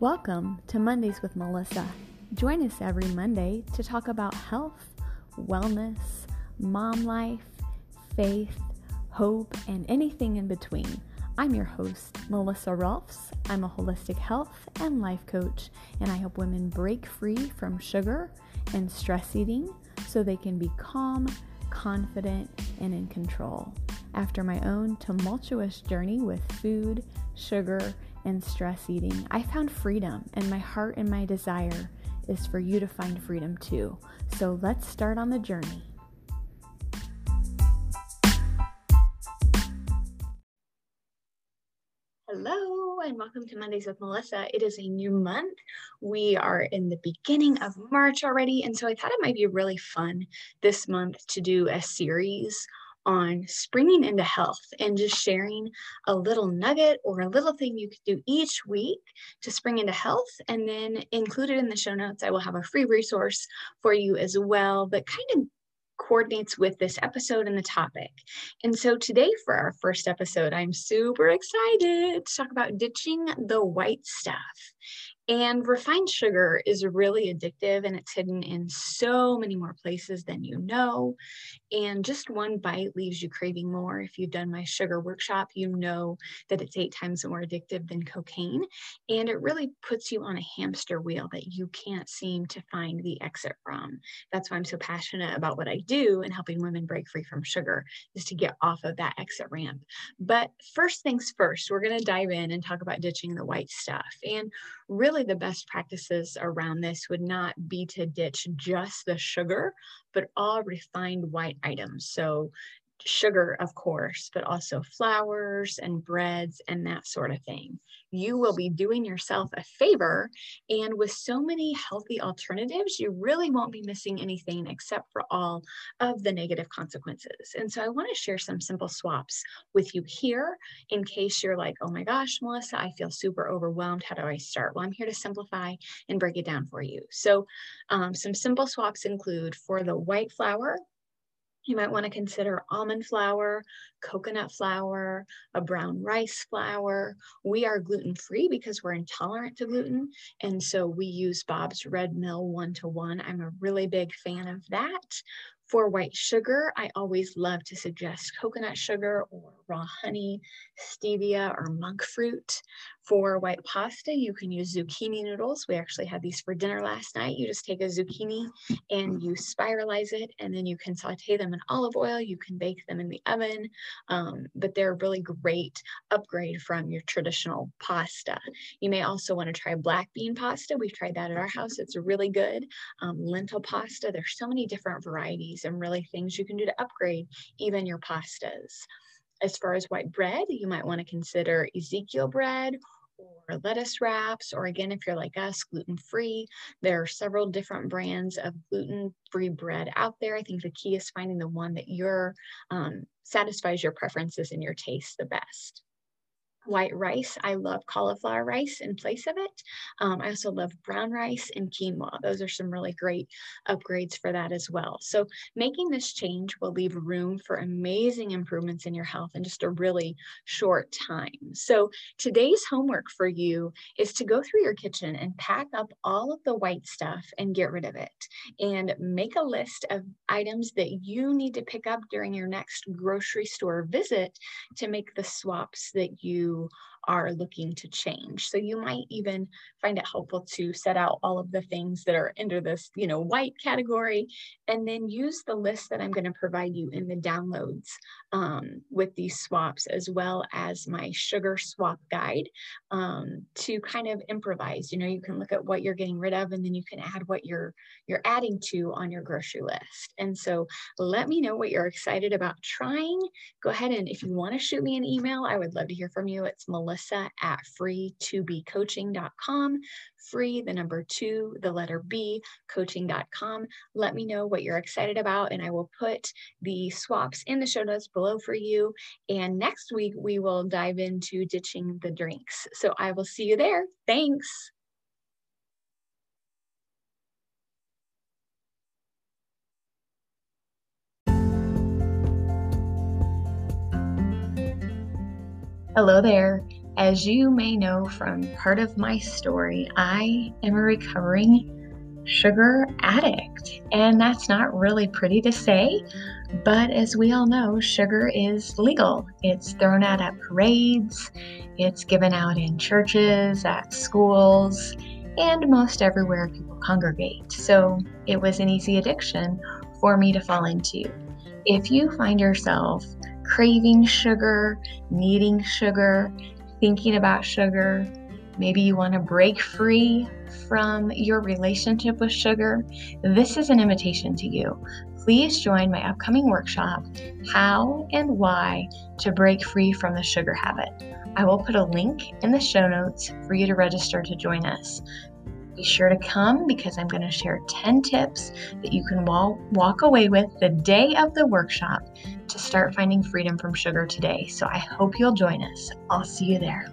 Welcome to Mondays with Melissa. Join us every Monday to talk about health, wellness, mom life, faith, hope, and anything in between. I'm your host, Melissa Rolfs. I'm a holistic health and life coach, and I help women break free from sugar and stress eating so they can be calm, confident, and in control. After my own tumultuous journey with food, sugar, and stress eating, I found freedom, and my heart and my desire is for you to find freedom too. So let's start on the journey. Hello, and welcome to Mondays with Melissa. It is a new month. We are in the beginning of March already, and so I thought it might be really fun this month to do a series on springing into health and just sharing a little nugget or a little thing you could do each week to spring into health. And then included in the show notes, I will have a free resource for you as well that kind of coordinates with this episode and the topic. And so today, for our first episode, I'm super excited to talk about ditching the white stuff. And refined sugar is really addictive and it's hidden in so many more places than you know. And just one bite leaves you craving more. If you've done my sugar workshop, you know that it's eight times more addictive than cocaine. And it really puts you on a hamster wheel that you can't seem to find the exit from. That's why I'm so passionate about what I do and helping women break free from sugar, is to get off of that exit ramp. But first things first, we're going to dive in and talk about ditching the white stuff. And really, the best practices around this would not be to ditch just the sugar, but all refined white items. So sugar, of course, but also flours and breads and that sort of thing. You will be doing yourself a favor. And with so many healthy alternatives, you really won't be missing anything except for all of the negative consequences. And so I want to share some simple swaps with you here in case you're like, oh my gosh, Melissa, I feel super overwhelmed. How do I start? Well, I'm here to simplify and break it down for you. So, um, some simple swaps include for the white flour, you might want to consider almond flour, coconut flour, a brown rice flour. We are gluten free because we're intolerant to gluten. And so we use Bob's Red Mill one to one. I'm a really big fan of that. For white sugar, I always love to suggest coconut sugar or raw honey, stevia, or monk fruit. For white pasta, you can use zucchini noodles. We actually had these for dinner last night. You just take a zucchini and you spiralize it, and then you can saute them in olive oil. You can bake them in the oven, um, but they're a really great upgrade from your traditional pasta. You may also want to try black bean pasta. We've tried that at our house. It's really good. Um, lentil pasta. There's so many different varieties and really things you can do to upgrade even your pastas. As far as white bread, you might want to consider Ezekiel bread or lettuce wraps, or again, if you're like us, gluten free. There are several different brands of gluten free bread out there. I think the key is finding the one that your um, satisfies your preferences and your taste the best white rice. I love cauliflower rice in place of it. Um, I also love brown rice and quinoa. Those are some really great upgrades for that as well. So making this change will leave room for amazing improvements in your health in just a really short time. So today's homework for you is to go through your kitchen and pack up all of the white stuff and get rid of it and make a list of items that you need to pick up during your next grocery store visit to make the swaps that you are looking to change. So you might even find it helpful to set out all of the things that are under this, you know, white category, and then use the list that I'm going to provide you in the downloads um, with these swaps, as well as my sugar swap guide um, to kind of improvise. You know, you can look at what you're getting rid of, and then you can add what you're you're adding to on your grocery list. And so, let me know what you're excited about trying. Go ahead and if you want to shoot me an email, I would love to hear from you. It's Melissa at free2becoaching.com free, the number two, the letter B, coaching.com. Let me know what you're excited about, and I will put the swaps in the show notes below for you. And next week, we will dive into ditching the drinks. So I will see you there. Thanks. Hello there. As you may know from part of my story, I am a recovering sugar addict. And that's not really pretty to say, but as we all know, sugar is legal. It's thrown out at parades, it's given out in churches, at schools, and most everywhere people congregate. So it was an easy addiction for me to fall into. If you find yourself craving sugar, needing sugar, thinking about sugar, maybe you want to break free from your relationship with sugar, this is an invitation to you. Please join my upcoming workshop, How and Why to Break Free from the Sugar Habit. I will put a link in the show notes for you to register to join us. Be sure to come because I'm going to share 10 tips that you can walk away with the day of the workshop to start finding freedom from sugar today. So I hope you'll join us. I'll see you there.